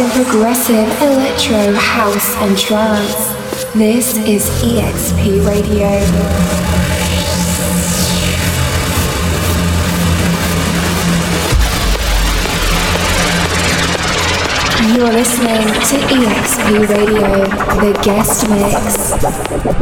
in progressive electro, house, and trance. This is EXP Radio. You're listening to EXP Radio, the guest mix.